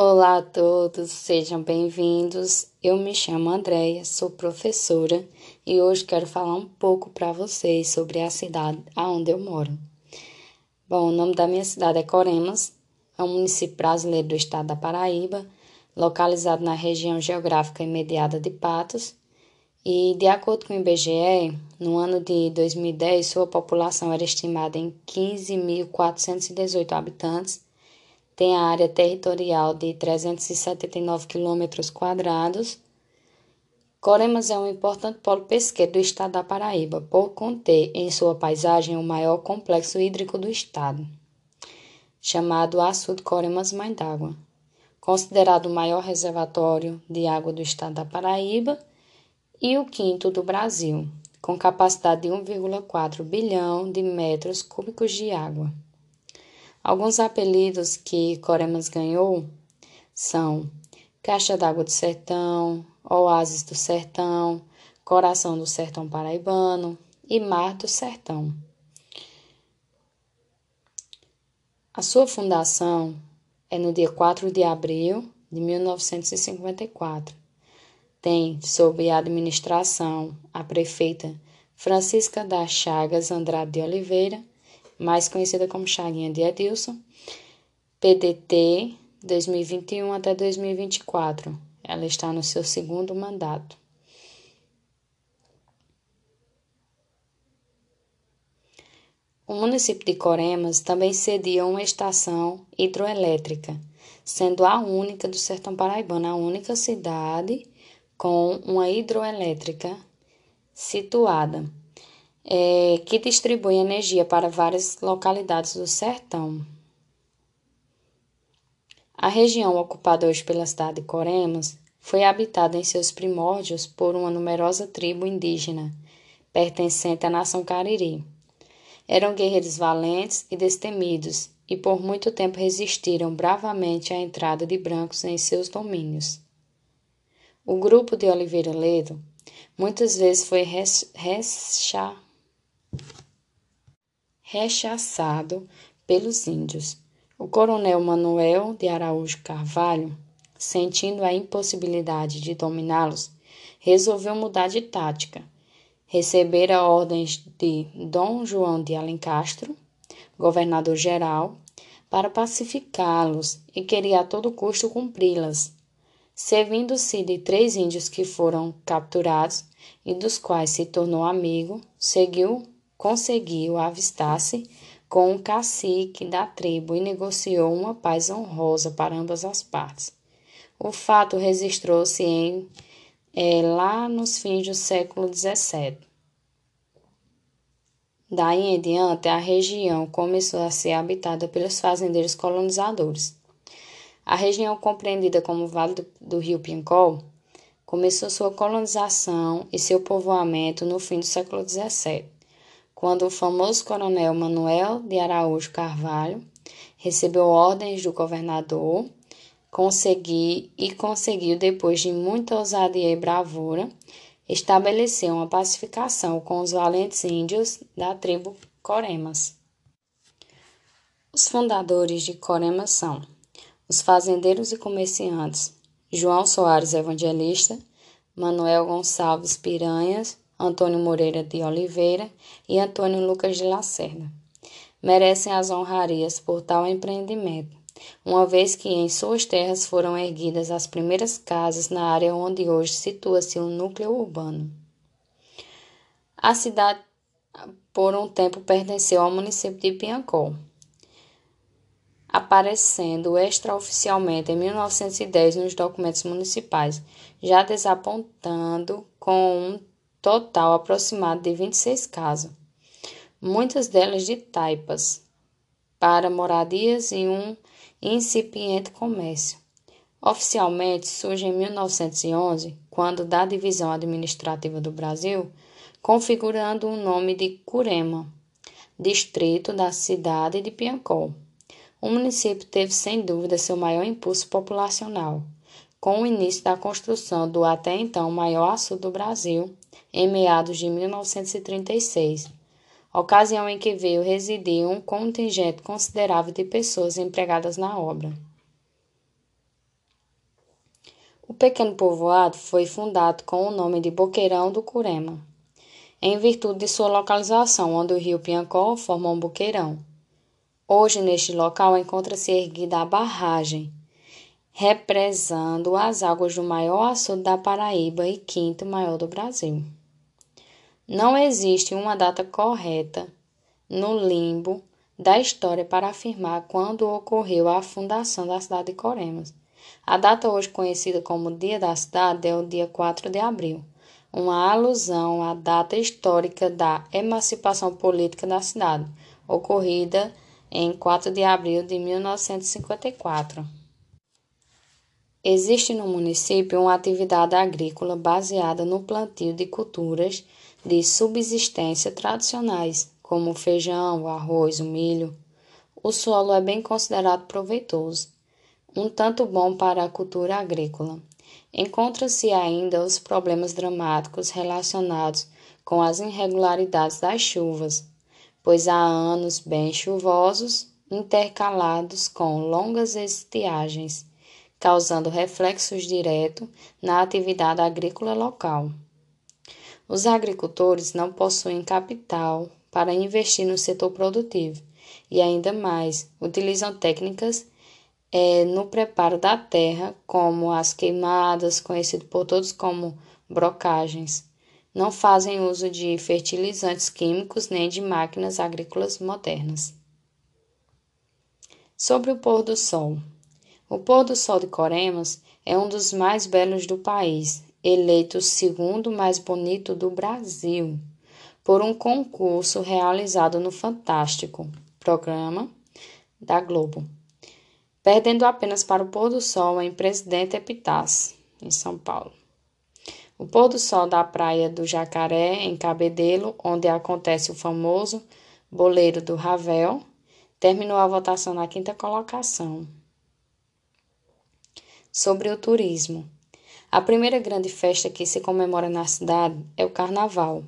Olá a todos, sejam bem-vindos. Eu me chamo Andréia, sou professora e hoje quero falar um pouco para vocês sobre a cidade onde eu moro. Bom, o nome da minha cidade é Coremas, é um município brasileiro do estado da Paraíba, localizado na região geográfica imediata de Patos. E, de acordo com o IBGE, no ano de 2010, sua população era estimada em 15.418 habitantes tem a área territorial de 379 quilômetros quadrados. Coremas é um importante polo pesqueiro do estado da Paraíba, por conter em sua paisagem o maior complexo hídrico do estado, chamado Açude Coremas Mãe d'Água, considerado o maior reservatório de água do estado da Paraíba e o quinto do Brasil, com capacidade de 1,4 bilhão de metros cúbicos de água. Alguns apelidos que Coremas ganhou são Caixa d'Água do Sertão, Oásis do Sertão, Coração do Sertão Paraibano e Mar do Sertão. A sua fundação é no dia 4 de abril de 1954. Tem sob administração a prefeita Francisca das Chagas Andrade de Oliveira mais conhecida como Chaguinha de Edilson, PDT 2021 até 2024. Ela está no seu segundo mandato. O município de Coremas também cedia uma estação hidroelétrica, sendo a única do sertão paraibano, a única cidade com uma hidroelétrica situada é, que distribui energia para várias localidades do sertão. A região ocupada hoje pela cidade de Coremas foi habitada em seus primórdios por uma numerosa tribo indígena, pertencente à nação Cariri. Eram guerreiros valentes e destemidos, e por muito tempo resistiram bravamente à entrada de brancos em seus domínios. O grupo de Oliveira Ledo muitas vezes foi recha rechaçado pelos índios. O coronel Manuel de Araújo Carvalho, sentindo a impossibilidade de dominá-los, resolveu mudar de tática. Recebera ordens de Dom João de Alencastro, governador-geral, para pacificá-los e queria a todo custo cumpri-las. Servindo-se de três índios que foram capturados e dos quais se tornou amigo, seguiu conseguiu avistar-se com um cacique da tribo e negociou uma paz honrosa para ambas as partes. O fato registrou-se em é, lá nos fins do século XVII. Daí em diante, a região começou a ser habitada pelos fazendeiros colonizadores. A região compreendida como Vale do, do Rio Pincol começou sua colonização e seu povoamento no fim do século XVII quando o famoso coronel Manuel de Araújo Carvalho recebeu ordens do governador consegui, e conseguiu, depois de muita ousadia e bravura, estabelecer uma pacificação com os valentes índios da tribo Coremas. Os fundadores de Coremas são os fazendeiros e comerciantes João Soares Evangelista, Manuel Gonçalves Piranhas, Antônio Moreira de Oliveira e Antônio Lucas de Lacerda. Merecem as honrarias por tal empreendimento, uma vez que em suas terras foram erguidas as primeiras casas na área onde hoje situa-se o núcleo urbano. A cidade, por um tempo, pertenceu ao município de Piancó, aparecendo extraoficialmente em 1910 nos documentos municipais, já desapontando com um total aproximado de 26 casas, muitas delas de taipas, para moradias e um incipiente comércio. Oficialmente surge em 1911, quando da Divisão Administrativa do Brasil, configurando o nome de Curema, distrito da cidade de Piancó. O município teve sem dúvida seu maior impulso populacional, com o início da construção do até então maior açude do Brasil, em meados de 1936, ocasião em que veio residir um contingente considerável de pessoas empregadas na obra. O pequeno povoado foi fundado com o nome de Boqueirão do Curema, em virtude de sua localização, onde o rio Piancó forma um boqueirão. Hoje, neste local, encontra-se erguida a barragem, represando as águas do maior açude da Paraíba e quinto maior do Brasil. Não existe uma data correta no limbo da história para afirmar quando ocorreu a fundação da cidade de Coremas. A data hoje conhecida como Dia da Cidade é o dia 4 de abril, uma alusão à data histórica da emancipação política da cidade, ocorrida em 4 de abril de 1954. Existe no município uma atividade agrícola baseada no plantio de culturas de subsistência tradicionais, como o feijão, o arroz, o milho. O solo é bem considerado proveitoso um tanto bom para a cultura agrícola. Encontram-se ainda os problemas dramáticos relacionados com as irregularidades das chuvas, pois há anos bem chuvosos intercalados com longas estiagens, causando reflexos diretos na atividade agrícola local. Os agricultores não possuem capital para investir no setor produtivo e, ainda mais, utilizam técnicas é, no preparo da terra, como as queimadas, conhecido por todos como brocagens. Não fazem uso de fertilizantes químicos nem de máquinas agrícolas modernas. Sobre o pôr do sol. O pôr do sol de Coremas é um dos mais belos do país, eleito o segundo mais bonito do Brasil, por um concurso realizado no Fantástico, programa da Globo perdendo apenas para o pôr do sol em Presidente Epitácio, em São Paulo. O pôr do sol da Praia do Jacaré, em Cabedelo, onde acontece o famoso boleiro do Ravel, terminou a votação na quinta colocação. Sobre o turismo. A primeira grande festa que se comemora na cidade é o Carnaval.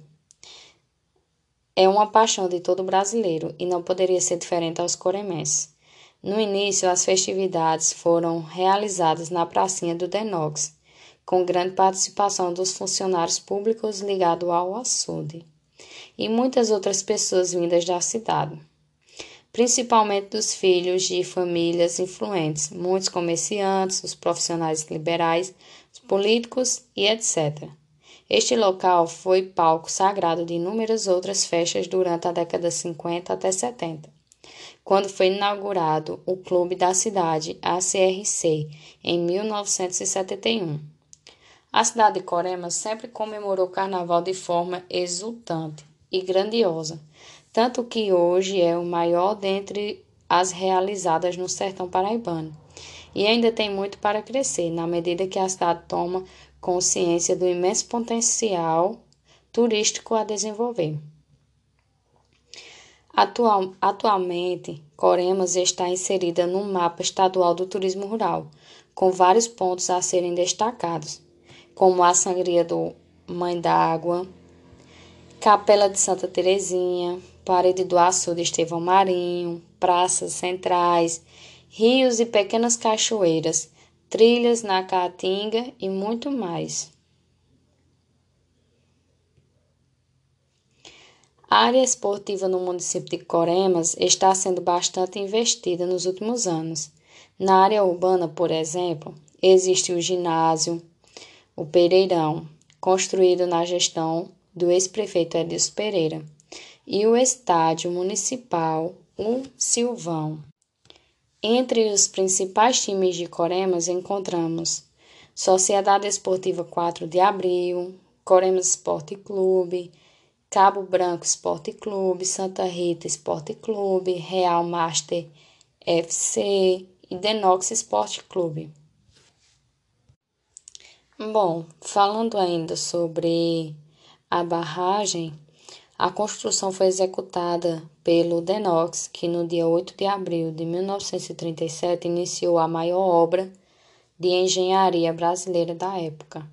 É uma paixão de todo brasileiro e não poderia ser diferente aos coremenses. No início, as festividades foram realizadas na pracinha do Denox, com grande participação dos funcionários públicos ligados ao açude e muitas outras pessoas vindas da cidade, principalmente dos filhos de famílias influentes, muitos comerciantes, os profissionais liberais, os políticos e etc. Este local foi palco sagrado de inúmeras outras festas durante a década 50 até 70 quando foi inaugurado o Clube da Cidade, ACRC, em 1971. A cidade de Corema sempre comemorou o carnaval de forma exultante e grandiosa, tanto que hoje é o maior dentre as realizadas no sertão paraibano. E ainda tem muito para crescer, na medida que a cidade toma consciência do imenso potencial turístico a desenvolver. Atual, atualmente, Coremas está inserida no mapa estadual do turismo rural, com vários pontos a serem destacados, como a Sangria do Mãe d'Água, Capela de Santa Terezinha, Parede do Açude Estevão Marinho, praças centrais, rios e pequenas cachoeiras, trilhas na Caatinga e muito mais. A área esportiva no município de Coremas está sendo bastante investida nos últimos anos. Na área urbana, por exemplo, existe o ginásio, o Pereirão, construído na gestão do ex-prefeito Edilson Pereira, e o estádio municipal, o Silvão. Entre os principais times de Coremas encontramos Sociedade Esportiva 4 de Abril, Coremas Esporte Clube, Cabo Branco Esporte Clube, Santa Rita Esporte Clube, Real Master FC e Denox Esporte Clube. Bom, falando ainda sobre a barragem, a construção foi executada pelo Denox, que no dia 8 de abril de 1937 iniciou a maior obra de engenharia brasileira da época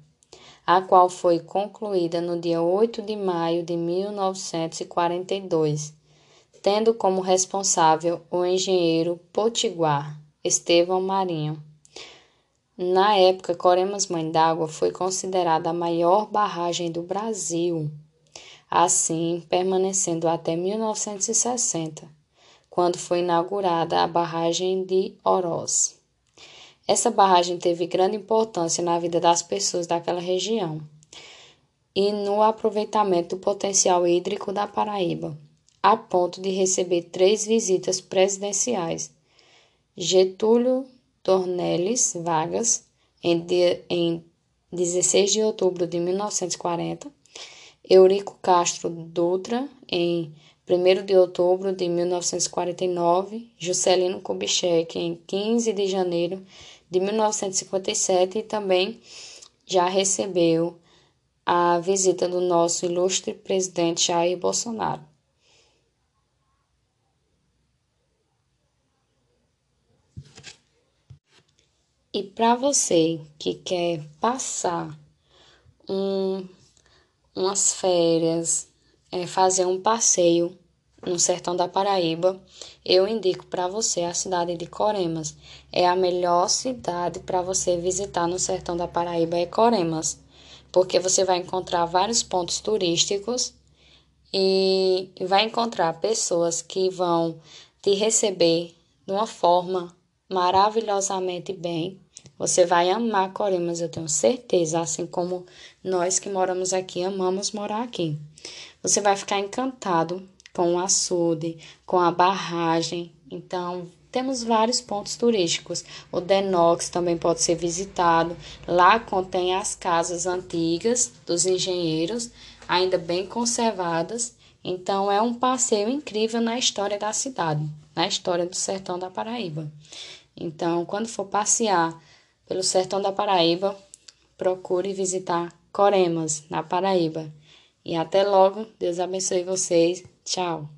a qual foi concluída no dia 8 de maio de 1942, tendo como responsável o engenheiro potiguar Estevão Marinho. Na época, Coremas Mãe d'Água foi considerada a maior barragem do Brasil, assim permanecendo até 1960, quando foi inaugurada a barragem de Oroz. Essa barragem teve grande importância na vida das pessoas daquela região e no aproveitamento do potencial hídrico da Paraíba, a ponto de receber três visitas presidenciais. Getúlio Dornelles Vargas, em, em 16 de outubro de 1940, Eurico Castro Dutra, em 1 de outubro de 1949, Juscelino Kubitschek, em 15 de janeiro de 1957 e também já recebeu a visita do nosso ilustre presidente Jair Bolsonaro. E para você que quer passar um, umas férias, é, fazer um passeio no sertão da Paraíba, eu indico para você a cidade de Coremas. É a melhor cidade para você visitar no sertão da Paraíba é Coremas, porque você vai encontrar vários pontos turísticos e vai encontrar pessoas que vão te receber de uma forma maravilhosamente bem. Você vai amar Coremas, eu tenho certeza, assim como nós que moramos aqui amamos morar aqui. Você vai ficar encantado com o açude, com a barragem. Então, temos vários pontos turísticos. O Denox também pode ser visitado. Lá contém as casas antigas dos engenheiros, ainda bem conservadas. Então, é um passeio incrível na história da cidade, na história do sertão da Paraíba. Então, quando for passear pelo sertão da Paraíba, procure visitar Coremas, na Paraíba. E até logo. Deus abençoe vocês. Tchau.